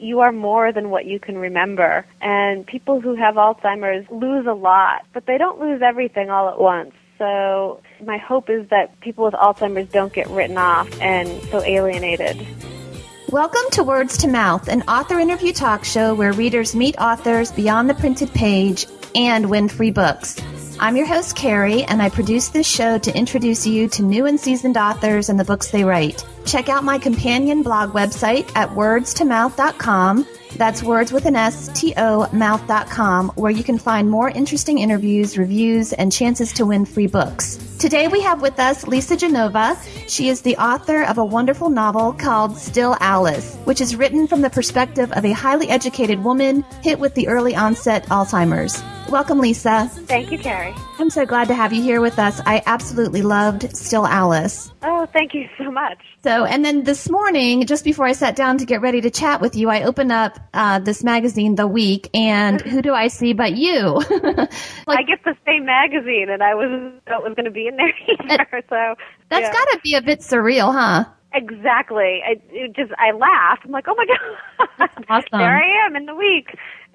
you are more than what you can remember. And people who have Alzheimer's lose a lot, but they don't lose everything all at once. So my hope is that people with Alzheimer's don't get written off and so alienated. Welcome to Words to Mouth, an author interview talk show where readers meet authors beyond the printed page and win free books. I'm your host, Carrie, and I produce this show to introduce you to new and seasoned authors and the books they write. Check out my companion blog website at wordstomouth.com. That's words with an S, T O, mouth.com, where you can find more interesting interviews, reviews, and chances to win free books. Today we have with us Lisa Genova. She is the author of a wonderful novel called Still Alice, which is written from the perspective of a highly educated woman hit with the early onset Alzheimer's. Welcome, Lisa. Thank you, Carrie. I'm so glad to have you here with us. I absolutely loved Still Alice. Oh, thank you so much. So, and then this morning, just before I sat down to get ready to chat with you, I opened up uh, this magazine, The Week, and who do I see but you? like, I get the same magazine, and I was it was going to be in there either. so that's yeah. got to be a bit surreal, huh? Exactly. I it just I laughed. I'm like, oh my god, awesome. there I am in the week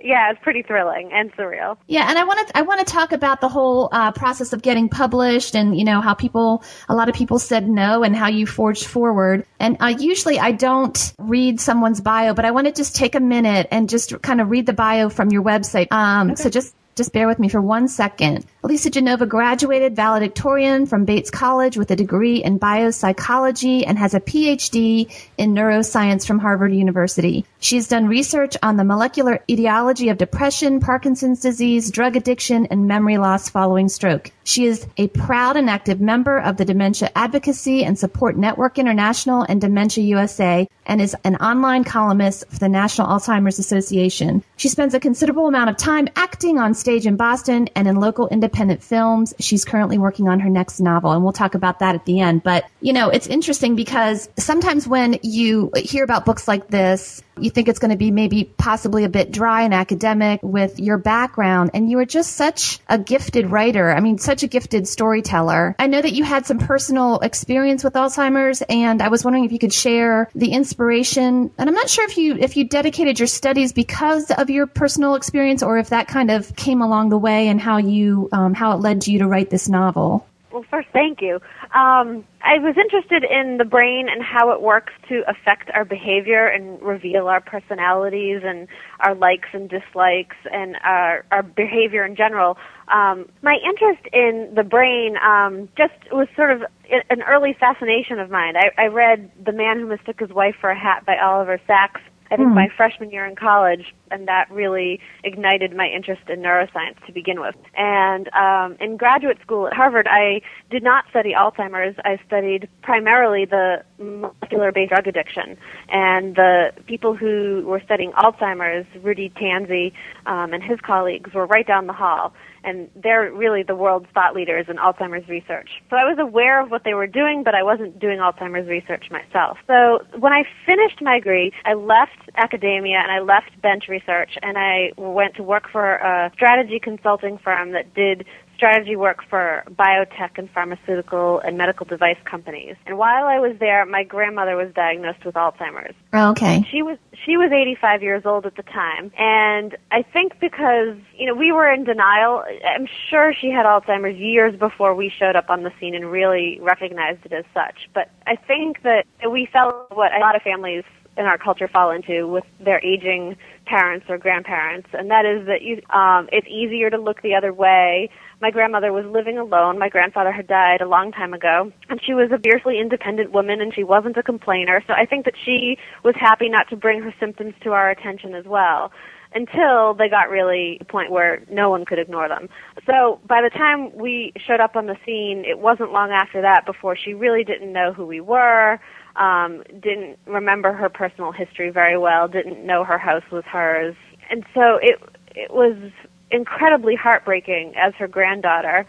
yeah, it's pretty thrilling and surreal. Yeah, and I want to I want to talk about the whole uh, process of getting published, and you know how people a lot of people said no, and how you forged forward. And uh, usually I don't read someone's bio, but I want to just take a minute and just kind of read the bio from your website. Um, okay. So just just bear with me for one second. Lisa Genova graduated valedictorian from Bates College with a degree in biopsychology and has a PhD in neuroscience from Harvard University. She's done research on the molecular etiology of depression, Parkinson's disease, drug addiction, and memory loss following stroke. She is a proud and active member of the Dementia Advocacy and Support Network International and Dementia USA and is an online columnist for the National Alzheimer's Association. She spends a considerable amount of time acting on stage in Boston and in local independent films. She's currently working on her next novel, and we'll talk about that at the end. But, you know, it's interesting because sometimes when you hear about books like this, you think it's going to be maybe possibly a bit dry and academic with your background, and you are just such a gifted writer. I mean, such a gifted storyteller. I know that you had some personal experience with Alzheimer's, and I was wondering if you could share the inspiration. And I'm not sure if you if you dedicated your studies because of your personal experience, or if that kind of came along the way, and how you um, how it led you to write this novel. Well, first, thank you. Um, I was interested in the brain and how it works to affect our behavior and reveal our personalities and our likes and dislikes and our, our behavior in general. Um, my interest in the brain um, just was sort of an early fascination of mine. I, I read The Man Who Mistook His Wife for a Hat by Oliver Sacks I think mm. my freshman year in college, and that really ignited my interest in neuroscience to begin with. And um, in graduate school at Harvard, I did not study Alzheimer's. I studied primarily the molecular-based drug addiction. And the people who were studying Alzheimer's, Rudy Tanzi um, and his colleagues, were right down the hall and they're really the world's thought leaders in Alzheimer's research. So I was aware of what they were doing, but I wasn't doing Alzheimer's research myself. So when I finished my degree, I left academia and I left bench research and I went to work for a strategy consulting firm that did strategy work for biotech and pharmaceutical and medical device companies. And while I was there, my grandmother was diagnosed with Alzheimer's. Oh, okay. She was she was 85 years old at the time, and I think because you know we were in denial. I'm sure she had Alzheimer's years before we showed up on the scene and really recognized it as such. But I think that we felt what a lot of families in our culture fall into with their aging parents or grandparents, and that is that you, um, it's easier to look the other way. My grandmother was living alone. My grandfather had died a long time ago, and she was a fiercely independent woman, and she wasn't a complainer. So I think that she was happy not to bring her symptoms to our attention as well until they got really the point where no one could ignore them. So by the time we showed up on the scene, it wasn't long after that before she really didn't know who we were um, didn't remember her personal history very well, didn't know her house was hers, and so it it was incredibly heartbreaking as her granddaughter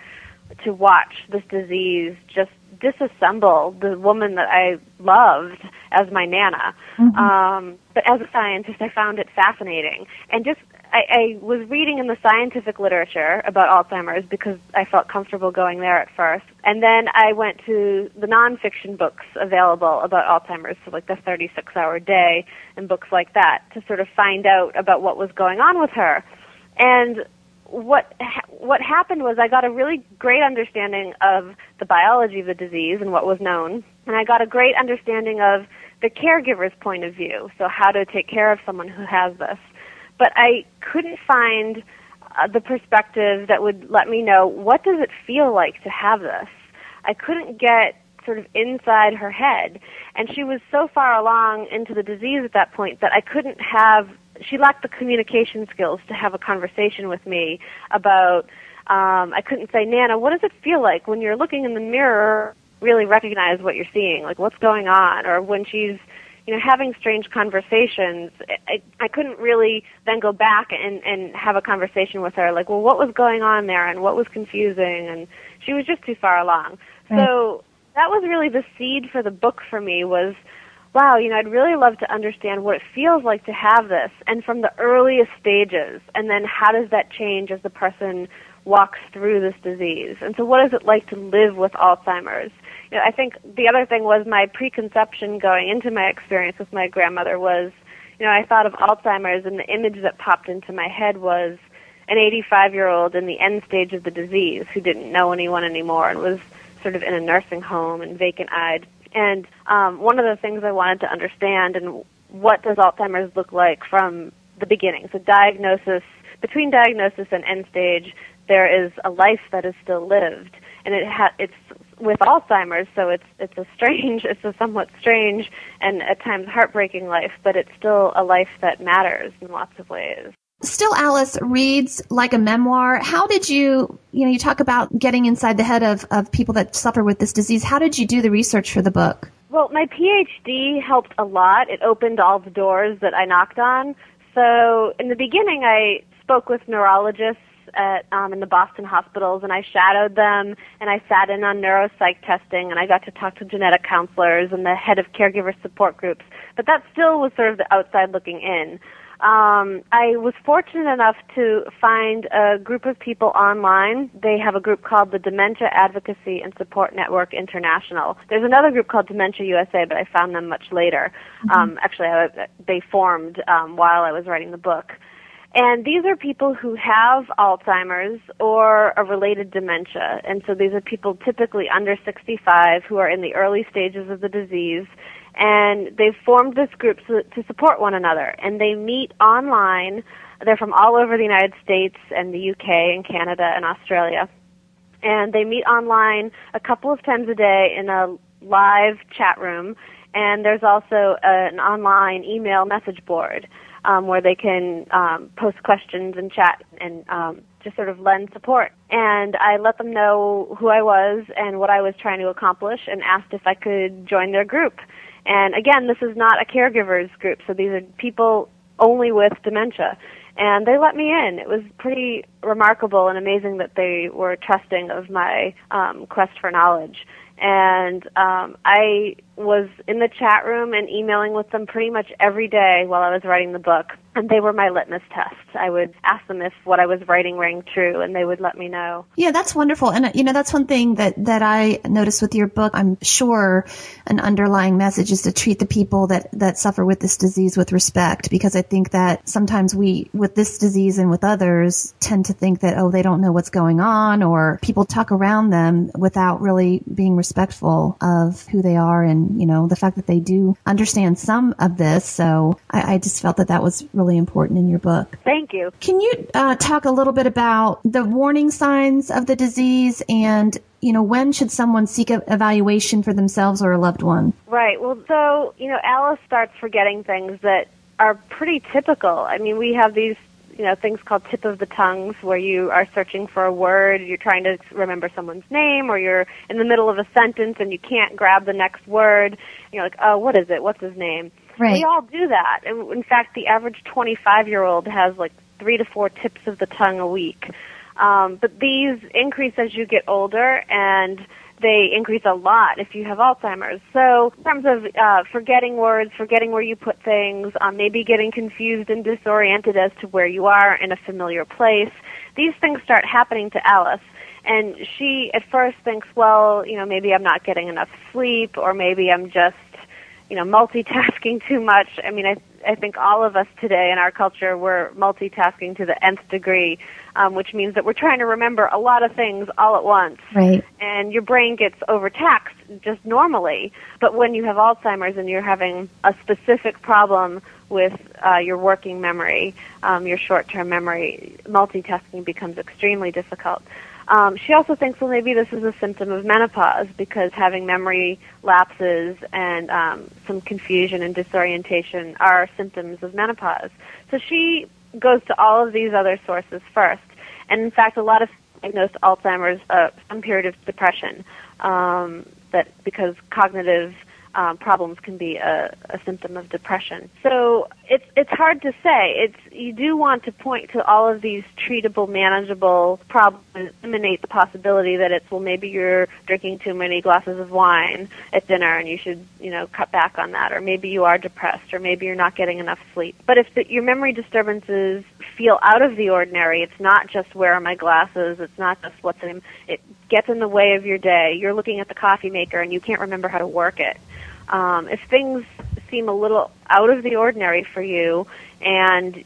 to watch this disease just disassemble the woman that I loved as my nana. Mm-hmm. Um, but as a scientist, I found it fascinating, and just I, I was reading in the scientific literature about Alzheimer's because I felt comfortable going there at first. And then I went to the nonfiction books available about Alzheimer's, so like the 36 hour day and books like that to sort of find out about what was going on with her. And what what happened was I got a really great understanding of the biology of the disease and what was known, and I got a great understanding of the caregiver's point of view, so how to take care of someone who has this. But I couldn't find uh, the perspective that would let me know what does it feel like to have this. I couldn't get sort of inside her head, and she was so far along into the disease at that point that I couldn't have she lacked the communication skills to have a conversation with me about um I couldn't say, Nana, what does it feel like when you're looking in the mirror really recognize what you're seeing, like what's going on, or when she's you know having strange conversations I, I couldn't really then go back and and have a conversation with her like well what was going on there and what was confusing and she was just too far along right. so that was really the seed for the book for me was wow, you know, I'd really love to understand what it feels like to have this and from the earliest stages and then how does that change as the person walks through this disease. And so what is it like to live with Alzheimer's? I think the other thing was my preconception going into my experience with my grandmother was, you know, I thought of Alzheimer's and the image that popped into my head was an 85 year old in the end stage of the disease who didn't know anyone anymore and was sort of in a nursing home and vacant eyed and um, one of the things I wanted to understand and what does Alzheimer's look like from the beginning? So diagnosis, between diagnosis and end stage, there is a life that is still lived, and it ha- it's with Alzheimer's, so it's it's a strange, it's a somewhat strange and at times heartbreaking life, but it's still a life that matters in lots of ways. Still Alice reads like a memoir. How did you, you know, you talk about getting inside the head of, of people that suffer with this disease. How did you do the research for the book? Well, my PhD helped a lot. It opened all the doors that I knocked on. So in the beginning, I spoke with neurologists at um, in the Boston hospitals, and I shadowed them, and I sat in on neuropsych testing, and I got to talk to genetic counselors and the head of caregiver support groups. But that still was sort of the outside looking in um, I was fortunate enough to find a group of people online. They have a group called the Dementia Advocacy and Support Network International. There's another group called Dementia USA, but I found them much later. Mm-hmm. Um, actually, I, they formed um, while I was writing the book. And these are people who have Alzheimer's or a related dementia. And so these are people typically under 65 who are in the early stages of the disease and they've formed this group to, to support one another. And they meet online. They're from all over the United States and the UK and Canada and Australia. And they meet online a couple of times a day in a live chat room. And there's also an online email message board um, where they can um, post questions and chat and um, just sort of lend support. And I let them know who I was and what I was trying to accomplish and asked if I could join their group. And again, this is not a caregivers group, so these are people only with dementia. And they let me in. It was pretty remarkable and amazing that they were trusting of my um, quest for knowledge. And um, I was in the chat room and emailing with them pretty much every day while I was writing the book and they were my litmus test. I would ask them if what I was writing rang true, and they would let me know. Yeah, that's wonderful. And uh, you know, that's one thing that that I noticed with your book. I'm sure an underlying message is to treat the people that that suffer with this disease with respect, because I think that sometimes we, with this disease and with others, tend to think that oh, they don't know what's going on, or people talk around them without really being respectful of who they are and you know the fact that they do understand some of this. So I, I just felt that that was really really important in your book. Thank you. Can you uh, talk a little bit about the warning signs of the disease and you know, when should someone seek a evaluation for themselves or a loved one? Right. Well, so, you know, Alice starts forgetting things that are pretty typical. I mean, we have these, you know, things called tip of the tongues where you are searching for a word, you're trying to remember someone's name, or you're in the middle of a sentence and you can't grab the next word. And you're like, oh, what is it? What's his name? Right. We all do that. In fact, the average 25 year old has like three to four tips of the tongue a week. Um, but these increase as you get older, and they increase a lot if you have Alzheimer's. So, in terms of uh, forgetting words, forgetting where you put things, um, maybe getting confused and disoriented as to where you are in a familiar place, these things start happening to Alice. And she at first thinks, well, you know, maybe I'm not getting enough sleep, or maybe I'm just, you know, multitasking too much. I mean, I I think all of us today in our culture we're multitasking to the nth degree, um, which means that we're trying to remember a lot of things all at once. Right. And your brain gets overtaxed just normally. But when you have Alzheimer's and you're having a specific problem with uh, your working memory, um, your short-term memory, multitasking becomes extremely difficult. Um, she also thinks, well, maybe this is a symptom of menopause because having memory lapses and um, some confusion and disorientation are symptoms of menopause. So she goes to all of these other sources first. And in fact, a lot of diagnosed Alzheimer's, uh, some period of depression, um, that because cognitive um, problems can be a, a symptom of depression. So it's it's hard to say. It's you do want to point to all of these treatable, manageable problems, eliminate the possibility that it's well maybe you're drinking too many glasses of wine at dinner and you should you know cut back on that, or maybe you are depressed, or maybe you're not getting enough sleep. But if the, your memory disturbances feel out of the ordinary, it's not just where are my glasses, it's not just what's in it gets in the way of your day. You're looking at the coffee maker and you can't remember how to work it um, if things seem a little out of the ordinary for you and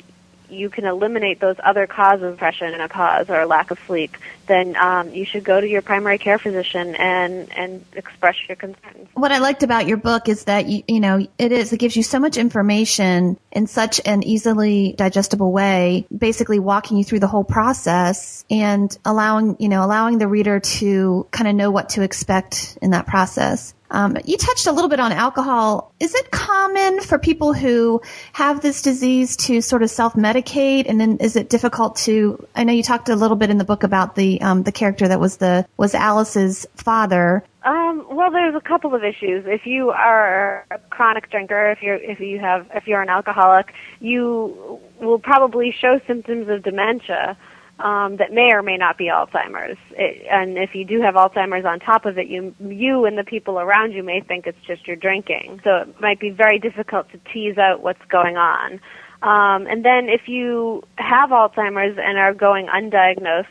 you can eliminate those other causes of depression and a cause or a lack of sleep, then um, you should go to your primary care physician and and express your concerns. What I liked about your book is that you you know it is it gives you so much information in such an easily digestible way, basically walking you through the whole process and allowing you know allowing the reader to kind of know what to expect in that process. Um, you touched a little bit on alcohol. Is it common for people who have this disease to sort of self-medicate, and then is it difficult to? I know you talked a little bit in the book about the um, the character that was the was Alice's father. Um, well, there's a couple of issues. If you are a chronic drinker, if you're if you have if you're an alcoholic, you will probably show symptoms of dementia um, that may or may not be Alzheimer's. It, and if you do have Alzheimer's on top of it, you you and the people around you may think it's just your drinking. So it might be very difficult to tease out what's going on. Um, and then if you have Alzheimer's and are going undiagnosed,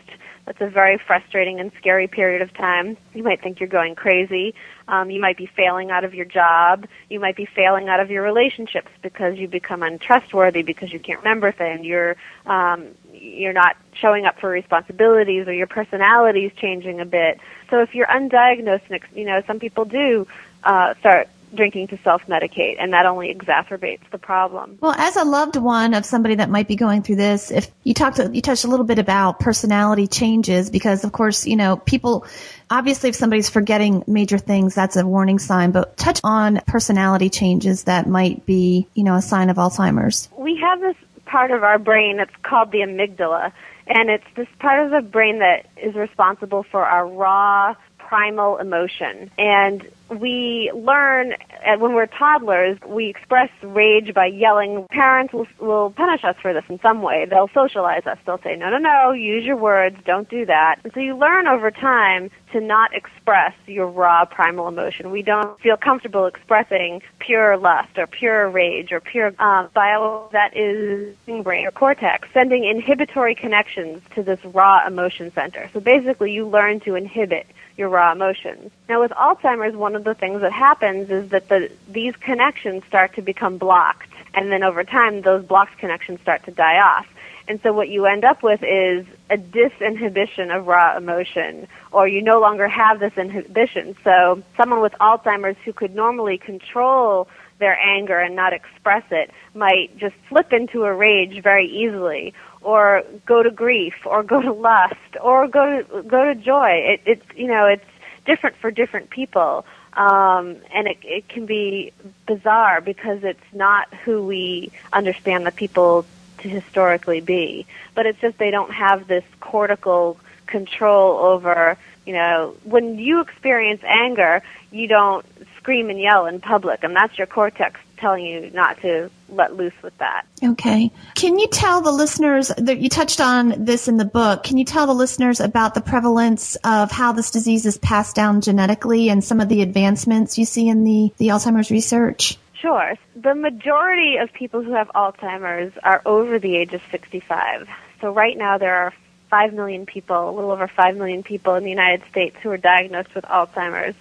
that's a very frustrating and scary period of time. You might think you're going crazy. Um, you might be failing out of your job. You might be failing out of your relationships because you become untrustworthy because you can't remember things. You're um, you're not showing up for responsibilities or your personality is changing a bit. So if you're undiagnosed, you know, some people do uh, start drinking to self-medicate and that only exacerbates the problem. Well, as a loved one of somebody that might be going through this, if you talked you touched a little bit about personality changes because of course, you know, people obviously if somebody's forgetting major things, that's a warning sign, but touch on personality changes that might be, you know, a sign of Alzheimer's. We have this part of our brain that's called the amygdala. And it's this part of the brain that is responsible for our raw primal emotion. And we learn when we're toddlers, we express rage by yelling. Parents will, will punish us for this in some way. They'll socialize us. They'll say, no, no, no, use your words, don't do that. And so you learn over time to not express your raw primal emotion. We don't feel comfortable expressing pure lust or pure rage or pure um, bio that is brain or cortex, sending inhibitory connections to this raw emotion center. So basically you learn to inhibit your raw emotions. Now with Alzheimer's, one of the things that happens is that the, these connections start to become blocked, and then over time those blocked connections start to die off. And so what you end up with is a disinhibition of raw emotion, or you no longer have this inhibition. So someone with Alzheimer's who could normally control their anger and not express it might just flip into a rage very easily or go to grief or go to lust or go to go to joy. It it's you know it's different for different people. Um, and it, it can be bizarre because it's not who we understand the people to historically be. But it's just they don't have this cortical control over you know when you experience anger you don't scream and yell in public and that's your cortex telling you not to let loose with that. Okay. Can you tell the listeners that you touched on this in the book? Can you tell the listeners about the prevalence of how this disease is passed down genetically and some of the advancements you see in the, the Alzheimer's research? Sure. The majority of people who have Alzheimer's are over the age of 65. So right now there are 5 million people, a little over 5 million people in the United States who are diagnosed with Alzheimer's.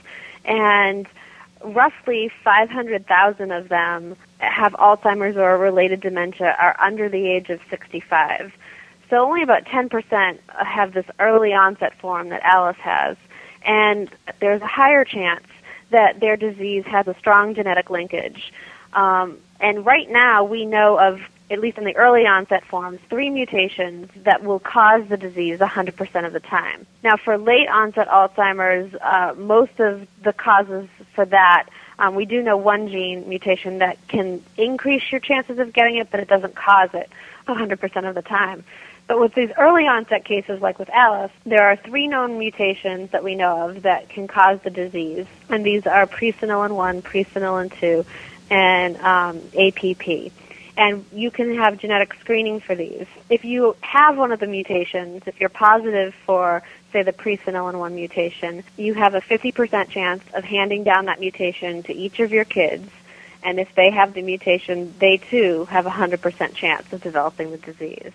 And roughly 500,000 of them have Alzheimer's or related dementia are under the age of 65. So only about 10% have this early onset form that Alice has. And there's a higher chance that their disease has a strong genetic linkage. Um, and right now we know of at least in the early onset forms, three mutations that will cause the disease 100% of the time. Now, for late onset Alzheimer's, uh, most of the causes for that, um, we do know one gene mutation that can increase your chances of getting it, but it doesn't cause it 100% of the time. But with these early onset cases, like with Alice, there are three known mutations that we know of that can cause the disease, and these are presenilin 1, presenilin 2, and um, APP and you can have genetic screening for these. If you have one of the mutations, if you're positive for, say, the presenilin 1 mutation, you have a 50% chance of handing down that mutation to each of your kids. And if they have the mutation, they too have a 100% chance of developing the disease.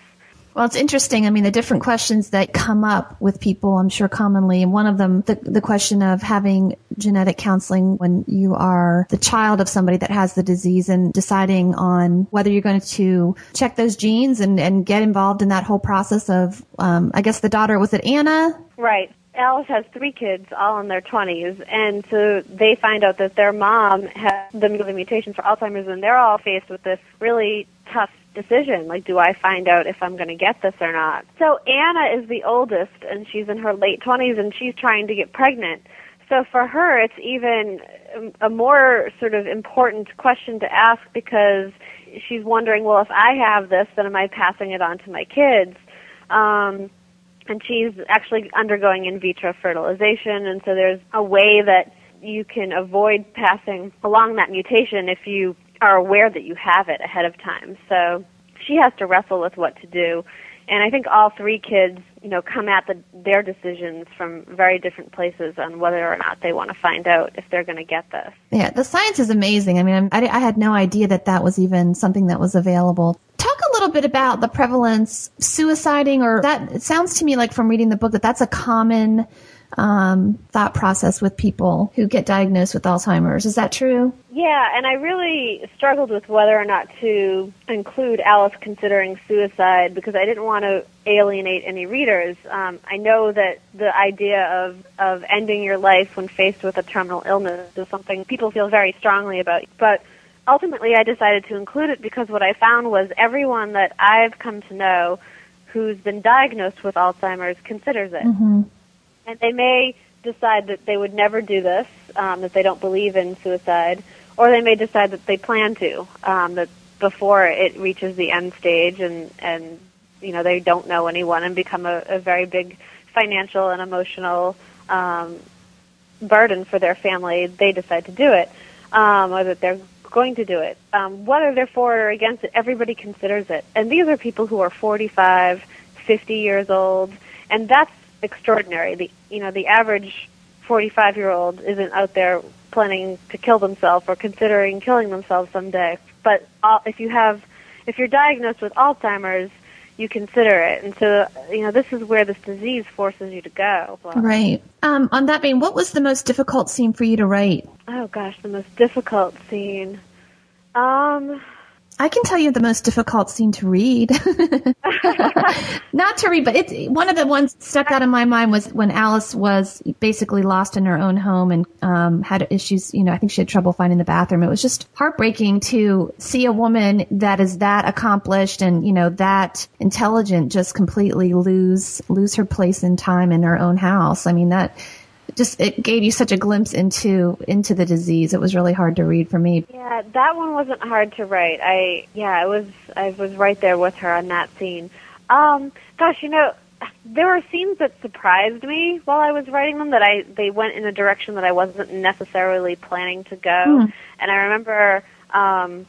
Well, it's interesting. I mean, the different questions that come up with people, I'm sure commonly, and one of them, the, the question of having genetic counseling when you are the child of somebody that has the disease and deciding on whether you're going to check those genes and, and get involved in that whole process of, um, I guess the daughter, was it Anna? Right. Alice has three kids, all in their 20s, and so they find out that their mom has the mutation for Alzheimer's, and they're all faced with this really tough decision. Like, do I find out if I'm going to get this or not? So Anna is the oldest, and she's in her late 20s, and she's trying to get pregnant. So for her, it's even a more sort of important question to ask because she's wondering, well, if I have this, then am I passing it on to my kids? Um, and she's actually undergoing in vitro fertilization, and so there's a way that you can avoid passing along that mutation if you are aware that you have it ahead of time. So she has to wrestle with what to do. And I think all three kids, you know, come at the, their decisions from very different places on whether or not they want to find out if they're going to get this. Yeah, the science is amazing. I mean, I, I had no idea that that was even something that was available. Talk a little bit about the prevalence suiciding, or that it sounds to me like from reading the book that that's a common um, thought process with people who get diagnosed with Alzheimer's. Is that true? Yeah, and I really struggled with whether or not to include Alice considering suicide because I didn't want to alienate any readers. Um, I know that the idea of, of ending your life when faced with a terminal illness is something people feel very strongly about. But ultimately, I decided to include it because what I found was everyone that I've come to know who's been diagnosed with Alzheimer's considers it. Mm-hmm and they may decide that they would never do this, um, that they don't believe in suicide, or they may decide that they plan to, um, that before it reaches the end stage and and you know they don't know anyone and become a, a very big financial and emotional um, burden for their family, they decide to do it, um, or that they're going to do it. Um, whether they're for or against it, everybody considers it. And these are people who are 45, 50 years old, and that's extraordinary. The you know the average 45 year old isn't out there planning to kill themselves or considering killing themselves someday. But if you have if you're diagnosed with Alzheimer's, you consider it. And so, you know, this is where this disease forces you to go. Right. Um, on that vein, what was the most difficult scene for you to write? Oh gosh, the most difficult scene. Um, I can tell you the most difficult scene to read. Not to read, but it's one of the ones stuck out in my mind was when Alice was basically lost in her own home and um, had issues. You know, I think she had trouble finding the bathroom. It was just heartbreaking to see a woman that is that accomplished and you know that intelligent just completely lose lose her place in time in her own house. I mean that just it gave you such a glimpse into into the disease. It was really hard to read for me. Yeah, that one wasn't hard to write. I yeah, I was I was right there with her on that scene. Um, gosh, you know, there were scenes that surprised me while I was writing them that I they went in a direction that I wasn't necessarily planning to go. Mm. And I remember um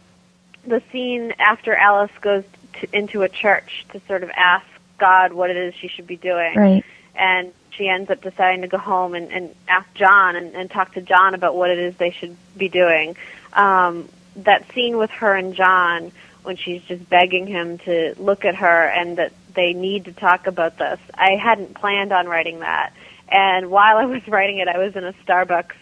the scene after Alice goes to, into a church to sort of ask God what it is she should be doing. Right. And she ends up deciding to go home and, and ask John and, and talk to John about what it is they should be doing. Um, that scene with her and John when she's just begging him to look at her and that they need to talk about this. I hadn't planned on writing that. And while I was writing it, I was in a Starbucks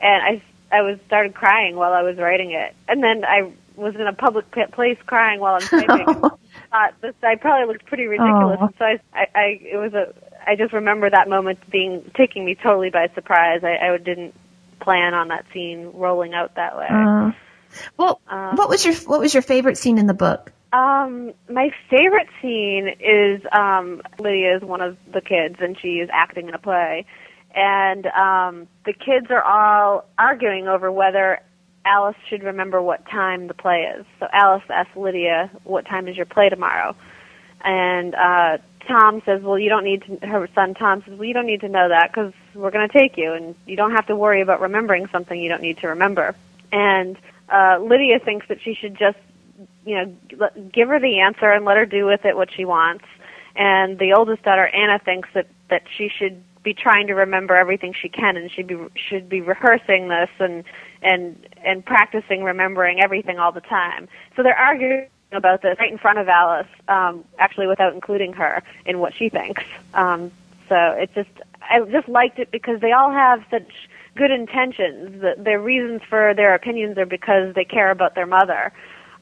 and I I was started crying while I was writing it. And then I was in a public place crying while I'm typing. thought this I probably looked pretty ridiculous. Oh. So I, I I it was a I just remember that moment being taking me totally by surprise. I, I didn't plan on that scene rolling out that way. Uh, well, Um, what was your what was your favorite scene in the book? Um, my favorite scene is um, Lydia is one of the kids, and she is acting in a play, and um, the kids are all arguing over whether Alice should remember what time the play is. So Alice asks Lydia, "What time is your play tomorrow?" And uh, Tom says, "Well, you don't need to." Her son Tom says, "Well, you don't need to know that because we're going to take you, and you don't have to worry about remembering something you don't need to remember." And uh, Lydia thinks that she should just you know, give her the answer and let her do with it what she wants. And the oldest daughter, Anna, thinks that that she should be trying to remember everything she can, and should be should be rehearsing this and and and practicing remembering everything all the time. So they're arguing about this right in front of Alice, um, actually without including her in what she thinks. Um, so it just I just liked it because they all have such good intentions. That their reasons for their opinions are because they care about their mother.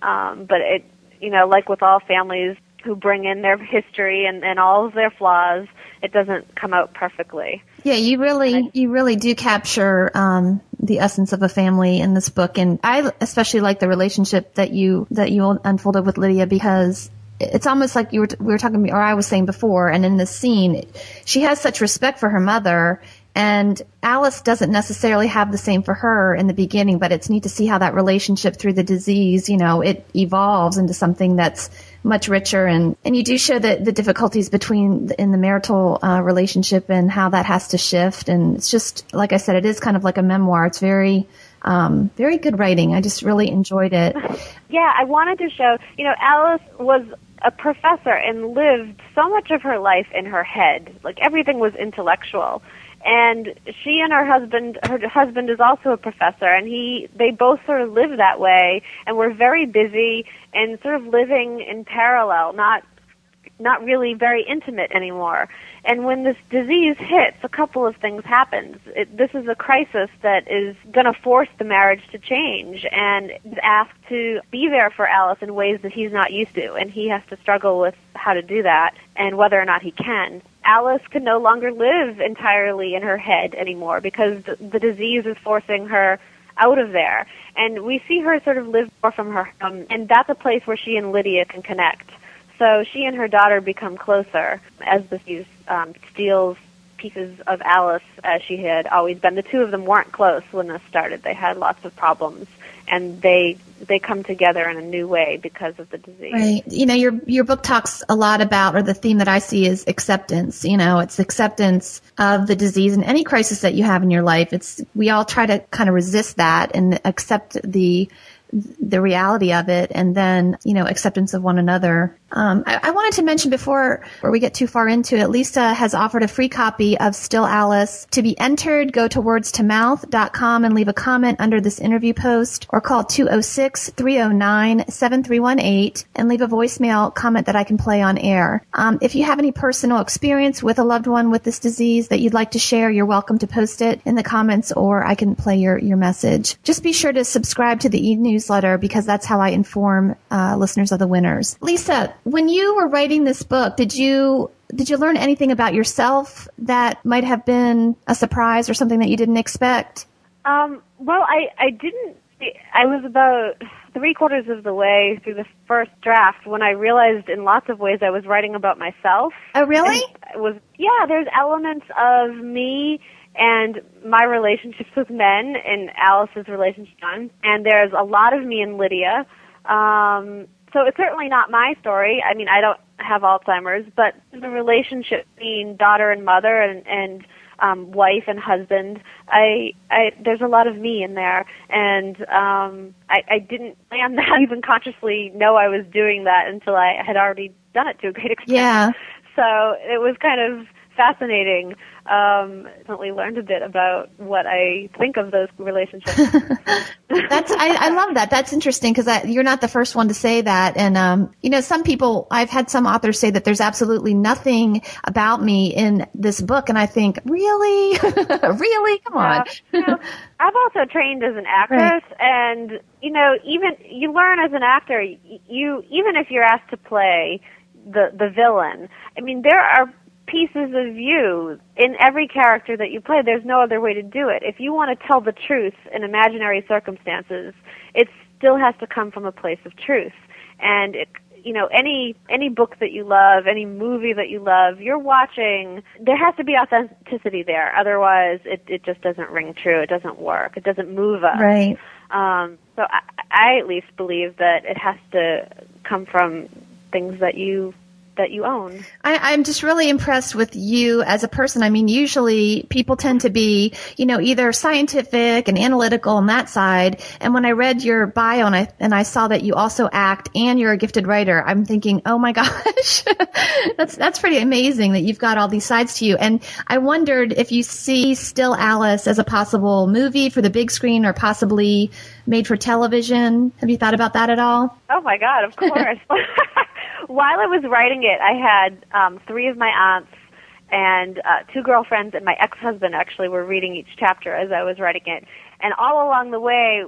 Um, but it, you know, like with all families who bring in their history and, and all of their flaws, it doesn't come out perfectly. Yeah, you really you really do capture um, the essence of a family in this book, and I especially like the relationship that you that you unfolded with Lydia because it's almost like you were we were talking or I was saying before, and in this scene, she has such respect for her mother. And Alice doesn't necessarily have the same for her in the beginning, but it's neat to see how that relationship through the disease, you know, it evolves into something that's much richer. And and you do show the the difficulties between in the marital uh, relationship and how that has to shift. And it's just like I said it is kind of like a memoir. It's very um very good writing. I just really enjoyed it. Yeah, I wanted to show, you know, Alice was a professor and lived so much of her life in her head. Like everything was intellectual. And she and her husband, her husband is also a professor and he, they both sort of live that way and were very busy and sort of living in parallel, not not really very intimate anymore. And when this disease hits, a couple of things happens. It, this is a crisis that is going to force the marriage to change and asked to be there for Alice in ways that he's not used to, and he has to struggle with how to do that and whether or not he can. Alice can no longer live entirely in her head anymore because the, disease is forcing her out of there. And we see her sort of live more from her home, and that's a place where she and Lydia can connect. So she and her daughter become closer as the disease um, steals pieces of Alice as she had always been. The two of them weren't close when this started. They had lots of problems, and they they come together in a new way because of the disease. right you know your your book talks a lot about or the theme that I see is acceptance you know it's acceptance of the disease and any crisis that you have in your life it's we all try to kind of resist that and accept the the reality of it and then, you know, acceptance of one another. Um, I, I wanted to mention before where we get too far into it, Lisa has offered a free copy of Still Alice to be entered. Go to words2mouth.com and leave a comment under this interview post or call 206-309-7318 and leave a voicemail comment that I can play on air. Um, if you have any personal experience with a loved one with this disease that you'd like to share, you're welcome to post it in the comments or I can play your, your message. Just be sure to subscribe to the e-newsletter because that's how I inform uh, listeners of the winners. Lisa, when you were writing this book, did you did you learn anything about yourself that might have been a surprise or something that you didn't expect? Um, well, I, I didn't. I was about three quarters of the way through the first draft when I realized, in lots of ways, I was writing about myself. Oh, really? It was yeah. There's elements of me and my relationships with men and Alice's relationship, with John, and there's a lot of me and Lydia. Um, so it's certainly not my story. I mean, I don't have Alzheimer's, but the relationship between daughter and mother and, and um, wife and husband. I, I there's a lot of me in there, and um, I, I didn't plan that even consciously know I was doing that until I had already done it to a great extent. Yeah. So it was kind of fascinating. Um, definitely learned a bit about what I think of those relationships. That's I, I love that. That's interesting because you're not the first one to say that. And um, you know, some people I've had some authors say that there's absolutely nothing about me in this book, and I think, really, really, come on. Yeah. You know, I've also trained as an actress, right. and you know, even you learn as an actor. You even if you're asked to play the the villain, I mean, there are pieces of you in every character that you play. There's no other way to do it. If you want to tell the truth in imaginary circumstances, it still has to come from a place of truth. And it, you know, any any book that you love, any movie that you love, you're watching. There has to be authenticity there. Otherwise, it it just doesn't ring true. It doesn't work. It doesn't move us. Right. Um, so I, I at least believe that it has to come from things that you that you own. I, am just really impressed with you as a person. I mean, usually people tend to be, you know, either scientific and analytical on that side. And when I read your bio and I and I saw that you also act and you're a gifted writer, I'm thinking, oh my gosh, that's that's pretty amazing that you've got all these sides to you. And I wondered if you see Still Alice as a possible movie for the big screen or possibly made for television. Have you thought about that at all? Oh my God, of course. while I was writing it, I had um, three of my aunts and uh, two girlfriends and my ex-husband actually were reading each chapter as I was writing it. And all along the way,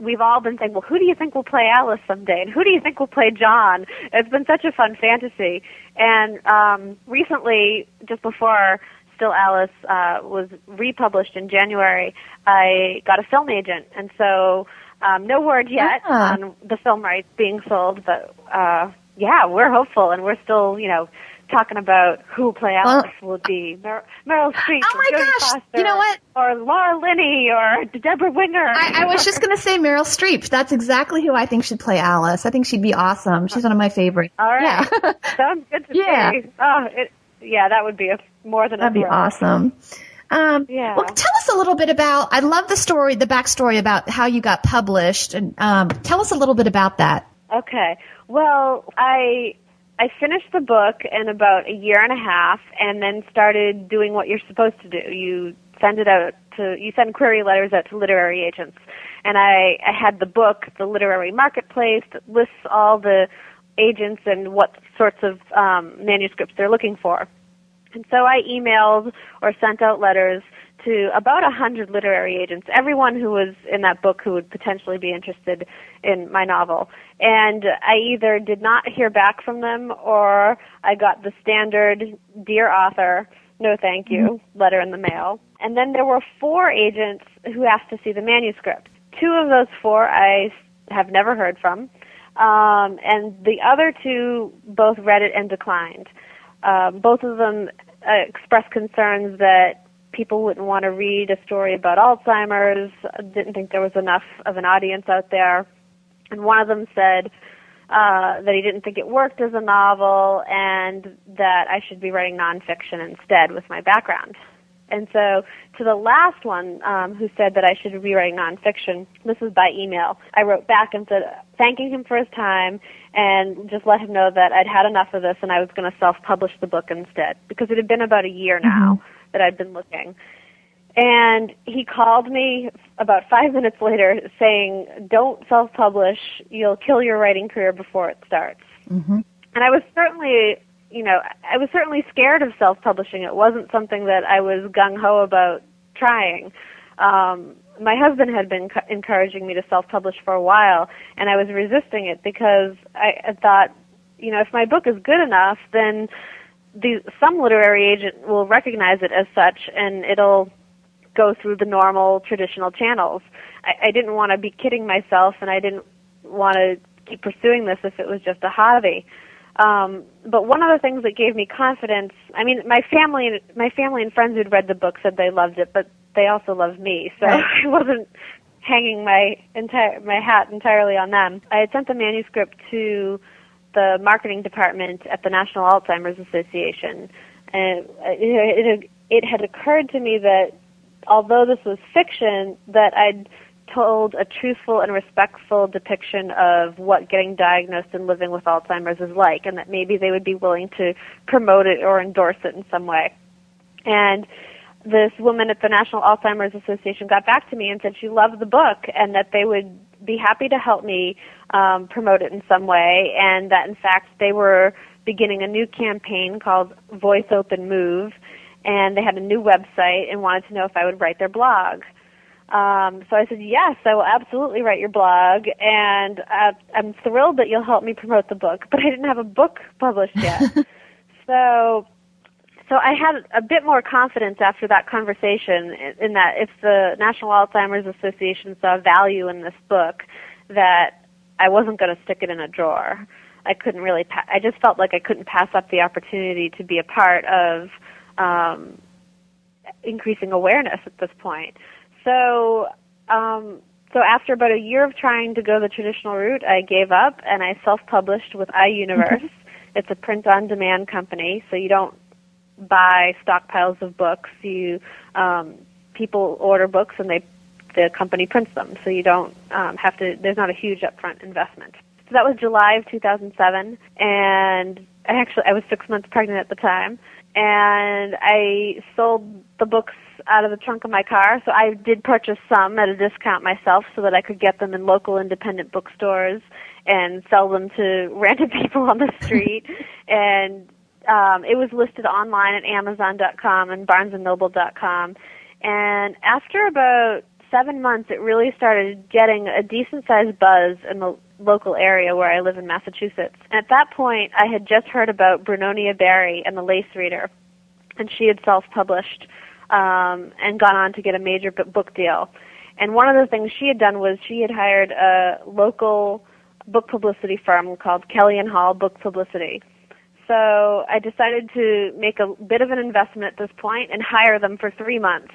we've all been saying, well, who do you think will play Alice someday? And who do you think will play John? It's been such a fun fantasy. And um, recently, just before Still Alice uh, was republished in January, I got a film agent. And so um, no word yet ah. on the film rights being sold, but uh, yeah, we're hopeful, and we're still, you know, talking about who Alice well, will be Mer- Meryl Streep, oh my gosh, Foster, you know what? Or Laura Linney, or Debra Winger. I, I was just going to say Meryl Streep. That's exactly who I think should play Alice. I think she'd be awesome. She's one of my favorites. All right, yeah. sounds good to yeah. me. Oh, it, yeah, that would be a, more than that'd be awesome. Um, yeah. Well, tell us a little bit about. I love the story, the backstory about how you got published, and um, tell us a little bit about that. Okay. Well, I I finished the book in about a year and a half, and then started doing what you're supposed to do. You send it out to you send query letters out to literary agents, and I, I had the book, the literary marketplace, that lists all the agents and what sorts of um, manuscripts they're looking for. And so I emailed or sent out letters to about a hundred literary agents, everyone who was in that book who would potentially be interested in my novel. And I either did not hear back from them or I got the standard dear author, no thank you mm-hmm. letter in the mail. And then there were four agents who asked to see the manuscript. Two of those four I have never heard from. Um, and the other two both read it and declined. Um, both of them uh, expressed concerns that people wouldn't want to read a story about Alzheimer's, didn't think there was enough of an audience out there. And one of them said uh, that he didn't think it worked as a novel and that I should be writing nonfiction instead with my background. And so to the last one um, who said that I should be writing nonfiction, this was by email. I wrote back and said, thanking him for his time and just let him know that I'd had enough of this and I was going to self-publish the book instead because it had been about a year now. Mm-hmm that I'd been looking. And he called me about five minutes later saying, don't self-publish. You'll kill your writing career before it starts. Mm-hmm. And I was certainly, you know, I was certainly scared of self-publishing. It wasn't something that I was gung-ho about trying. Um, my husband had been cu- encouraging me to self-publish for a while, and I was resisting it because I, I thought, you know, if my book is good enough, then the some literary agent will recognize it as such, and it'll go through the normal traditional channels. I, I didn't want to be kidding myself, and I didn't want to keep pursuing this if it was just a hobby. Um, but one of the things that gave me confidence, I mean, my family, my family and friends who'd read the book said they loved it, but they also loved me, so. I wasn't hanging my entire my hat entirely on them. I had sent the manuscript to the marketing department at the National Alzheimer's Association. And uh, it, it, it had occurred to me that although this was fiction, that I'd told a truthful and respectful depiction of what getting diagnosed and living with Alzheimer's is like, and that maybe they would be willing to promote it or endorse it in some way. And this woman at the National Alzheimer's Association got back to me and said she loved the book and that they would be happy to help me um, promote it in some way, and that in fact they were beginning a new campaign called Voice Open Move, and they had a new website and wanted to know if I would write their blog. Um, so I said, yes, I will absolutely write your blog, and uh, I'm thrilled that you'll help me promote the book. But I didn't have a book published yet, so so I had a bit more confidence after that conversation in that if the National Alzheimer's Association saw value in this book, that I wasn't going to stick it in a drawer. I couldn't really. Pa- I just felt like I couldn't pass up the opportunity to be a part of um, increasing awareness at this point. So, um, so after about a year of trying to go the traditional route, I gave up and I self-published with iUniverse. Mm-hmm. It's a print-on-demand company, so you don't buy stockpiles of books. You um, people order books and they the company prints them, so you don't um, have to. There's not a huge upfront investment. So that was July of 2007, and I actually I was six months pregnant at the time, and I sold the books out of the trunk of my car. So I did purchase some at a discount myself so that I could get them in local independent bookstores and sell them to random people on the street. and um, it was listed online at Amazon.com and BarnesandNoble.com. And after about seven months, it really started getting a decent sized buzz in the local area where I live in Massachusetts. At that point, I had just heard about Brunonia Barry and the Lace Reader, and she had self published um, and gone on to get a major book deal. And one of the things she had done was she had hired a local book publicity firm called Kelly and Hall Book Publicity. So I decided to make a bit of an investment at this point and hire them for three months.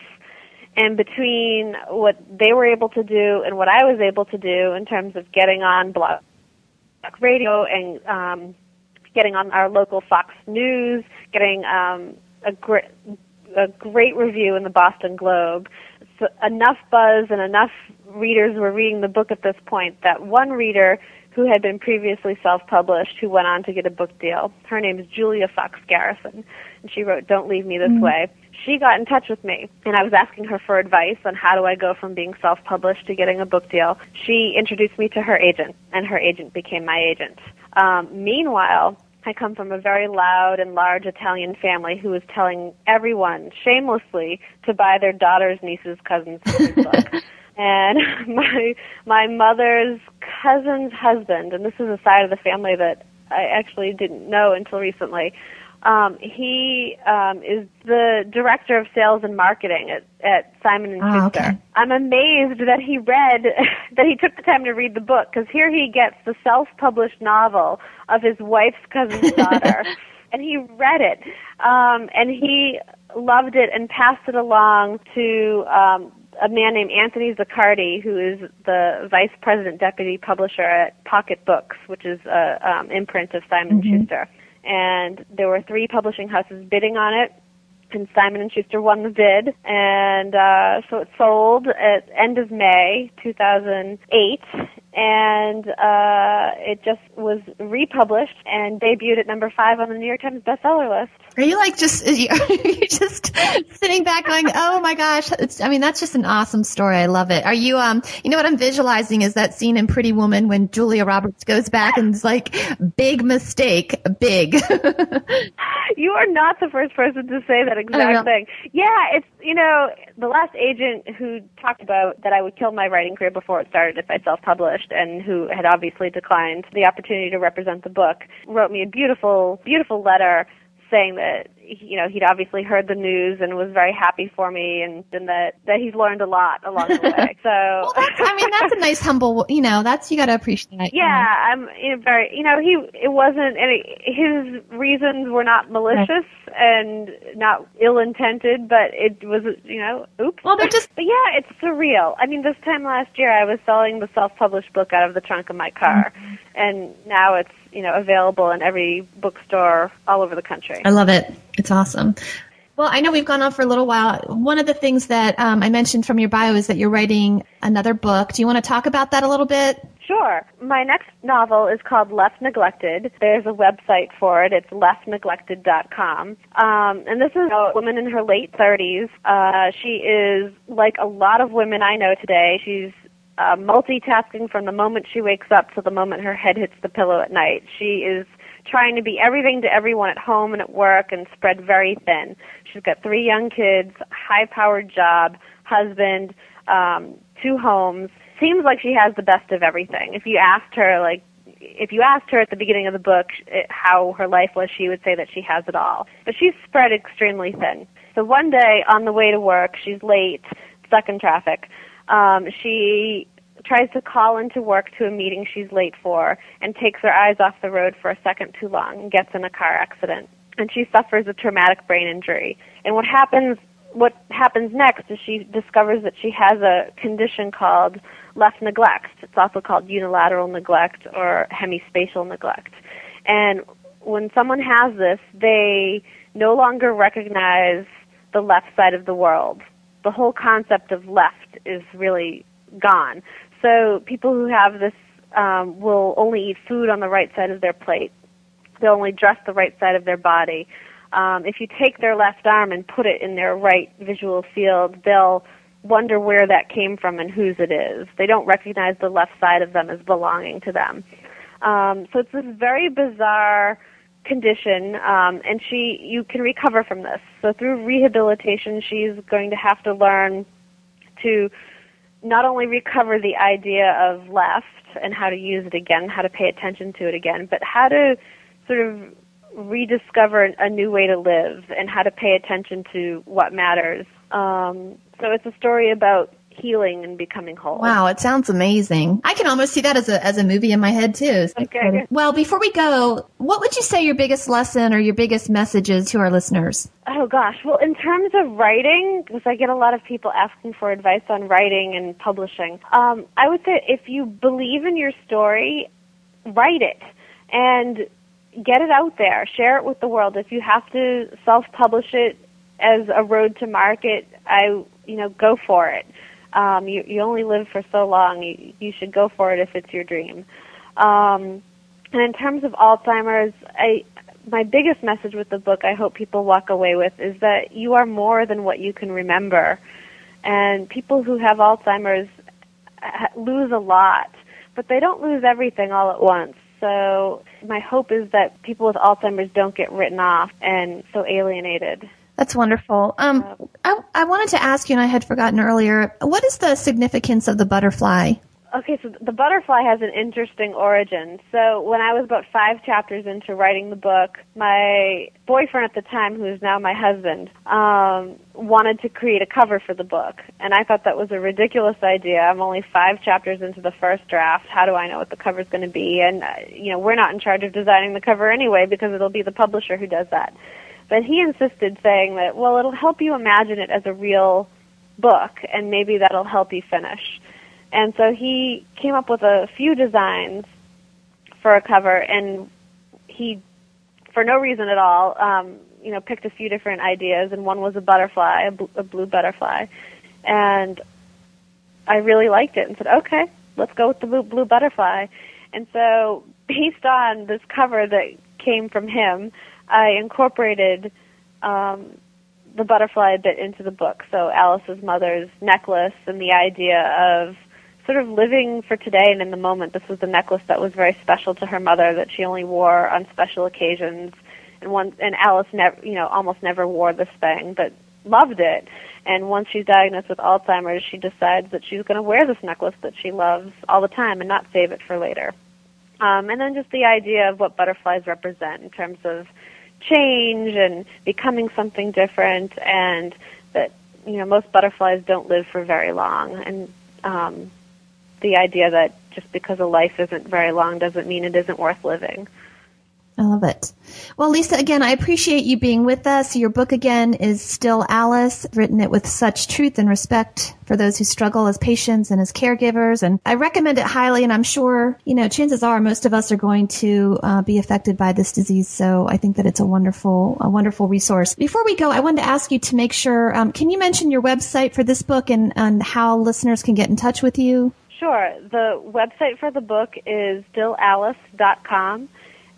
And between what they were able to do and what I was able to do in terms of getting on blog radio and um, getting on our local Fox News, getting um, a great a great review in the Boston Globe. So enough buzz and enough readers were reading the book at this point that one reader who had been previously self-published who went on to get a book deal. Her name is Julia Fox Garrison, and she wrote "Don't Leave Me This mm-hmm. Way." She got in touch with me, and I was asking her for advice on how do I go from being self-published to getting a book deal. She introduced me to her agent, and her agent became my agent. Um, meanwhile, I come from a very loud and large Italian family who was telling everyone shamelessly to buy their daughters, nieces, cousins book. And my my mother's cousin's husband, and this is a side of the family that I actually didn't know until recently. Um, he um, is the director of sales and marketing at, at Simon and oh, Schuster. Okay. I'm amazed that he read that he took the time to read the book because here he gets the self-published novel of his wife's cousin's daughter, and he read it, um, and he loved it and passed it along to um, a man named Anthony Ziccardi, who is the vice president deputy publisher at Pocket Books, which is a um, imprint of Simon mm-hmm. Schuster and there were three publishing houses bidding on it and Simon and Schuster won the bid, and uh, so it sold at end of May 2008, and uh, it just was republished and debuted at number five on the New York Times bestseller list. Are you like just are you just sitting back going, "Oh my gosh!" It's, I mean, that's just an awesome story. I love it. Are you um? You know what I'm visualizing is that scene in Pretty Woman when Julia Roberts goes back and it's like, "Big mistake, big." you are not the first person to say that exact thing. Yeah, it's you know the last agent who talked about that I would kill my writing career before it started if I self-published, and who had obviously declined the opportunity to represent the book, wrote me a beautiful, beautiful letter saying that you know he'd obviously heard the news and was very happy for me and, and that that he's learned a lot along the way. So well, that's, i mean that's a nice humble you know that's you got to appreciate yeah i'm you know, very you know he it wasn't any his reasons were not malicious right. and not ill intended but it was you know oops. Well they're just but yeah it's surreal. I mean this time last year i was selling the self published book out of the trunk of my car. Mm-hmm. and now it's you know available in every bookstore all over the country. I love it it's awesome. Well, I know we've gone on for a little while. One of the things that um, I mentioned from your bio is that you're writing another book. Do you want to talk about that a little bit? Sure. My next novel is called Left Neglected. There's a website for it. It's leftneglected.com. Um, and this is a woman in her late 30s. Uh, she is like a lot of women I know today. She's uh, multitasking from the moment she wakes up to the moment her head hits the pillow at night. She is trying to be everything to everyone at home and at work and spread very thin. She's got three young kids, high powered job, husband, um, two homes. Seems like she has the best of everything. If you asked her, like, if you asked her at the beginning of the book it, how her life was, she would say that she has it all. But she's spread extremely thin. So one day on the way to work, she's late, stuck in traffic. Um, she tries to call into work to a meeting she's late for and takes her eyes off the road for a second too long and gets in a car accident. And she suffers a traumatic brain injury. And what happens what happens next is she discovers that she has a condition called left neglect. It's also called unilateral neglect or hemispatial neglect. And when someone has this, they no longer recognize the left side of the world. The whole concept of left is really gone. So people who have this um, will only eat food on the right side of their plate. They'll only dress the right side of their body. Um, if you take their left arm and put it in their right visual field, they'll wonder where that came from and whose it is. They don't recognize the left side of them as belonging to them. Um, so it's this very bizarre condition, um, and she you can recover from this. So through rehabilitation, she's going to have to learn to not only recover the idea of left and how to use it again, how to pay attention to it again, but how to sort of rediscover a new way to live and how to pay attention to what matters. Um, so it's a story about healing and becoming whole. Wow, it sounds amazing. I can almost see that as a as a movie in my head too. Okay. Well, before we go, what would you say your biggest lesson or your biggest message is to our listeners? Oh gosh, well, in terms of writing, because I get a lot of people asking for advice on writing and publishing, um, I would say if you believe in your story, write it and get it out there, share it with the world. If you have to self-publish it as a road to market, I you know go for it um, you you only live for so long. You you should go for it if it's your dream. Um, and in terms of Alzheimer's, I my biggest message with the book I hope people walk away with is that you are more than what you can remember. And people who have Alzheimer's lose a lot, but they don't lose everything all at once. So my hope is that people with Alzheimer's don't get written off and so alienated. That's wonderful. Um, I, I wanted to ask you, and I had forgotten earlier, what is the significance of the butterfly? Okay, so the butterfly has an interesting origin. So when I was about five chapters into writing the book, my boyfriend at the time, who is now my husband, um, wanted to create a cover for the book, and I thought that was a ridiculous idea. I'm only five chapters into the first draft. How do I know what the cover is going to be? And uh, you know, we're not in charge of designing the cover anyway because it'll be the publisher who does that. But he insisted, saying that, well, it'll help you imagine it as a real book, and maybe that'll help you finish. And so he came up with a few designs for a cover, and he, for no reason at all, um, you know, picked a few different ideas, and one was a butterfly, a, bl- a blue butterfly, and I really liked it, and said, okay, let's go with the blue, blue butterfly. And so, based on this cover that came from him, I incorporated um, the butterfly a bit into the book. So Alice's mother's necklace and the idea of sort of living for today and in the moment. This was the necklace that was very special to her mother that she only wore on special occasions. And one and Alice never, you know, almost never wore this thing, but loved it. And once she's diagnosed with Alzheimer's, she decides that she's going to wear this necklace that she loves all the time and not save it for later. Um, and then just the idea of what butterflies represent in terms of change and becoming something different and that you know most butterflies don't live for very long. And um, the idea that just because a life isn't very long doesn't mean it isn't worth living I love it. Well, Lisa, again, I appreciate you being with us. Your book again is Still Alice, written it with such truth and respect for those who struggle as patients and as caregivers. And I recommend it highly. And I'm sure, you know, chances are most of us are going to uh, be affected by this disease. So I think that it's a wonderful, a wonderful resource. Before we go, I wanted to ask you to make sure, um, can you mention your website for this book and, and how listeners can get in touch with you? Sure. The website for the book is stillalice.com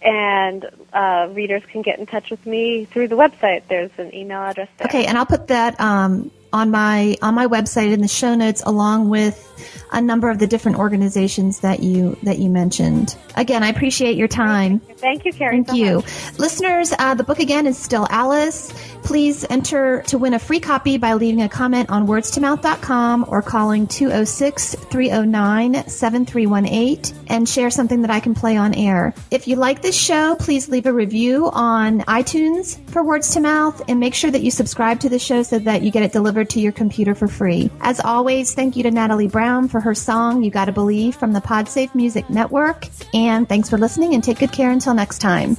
and uh, readers can get in touch with me through the website. There's an email address there. Okay, and I'll put that um, on my on my website in the show notes along with a number of the different organizations that you that you mentioned. Again, I appreciate your time. Thank you, Carrie. Thank so you, much. listeners. Uh, the book again is still Alice. Please enter to win a free copy by leaving a comment on wordstomouth.com or calling 206-309-7318 and share something that I can play on air. If you like this show, please leave a review on iTunes for Words to Mouth and make sure that you subscribe to the show so that you get it delivered to your computer for free. As always, thank you to Natalie Brown for her song You Gotta Believe from the Podsafe Music Network. And thanks for listening and take good care until next time.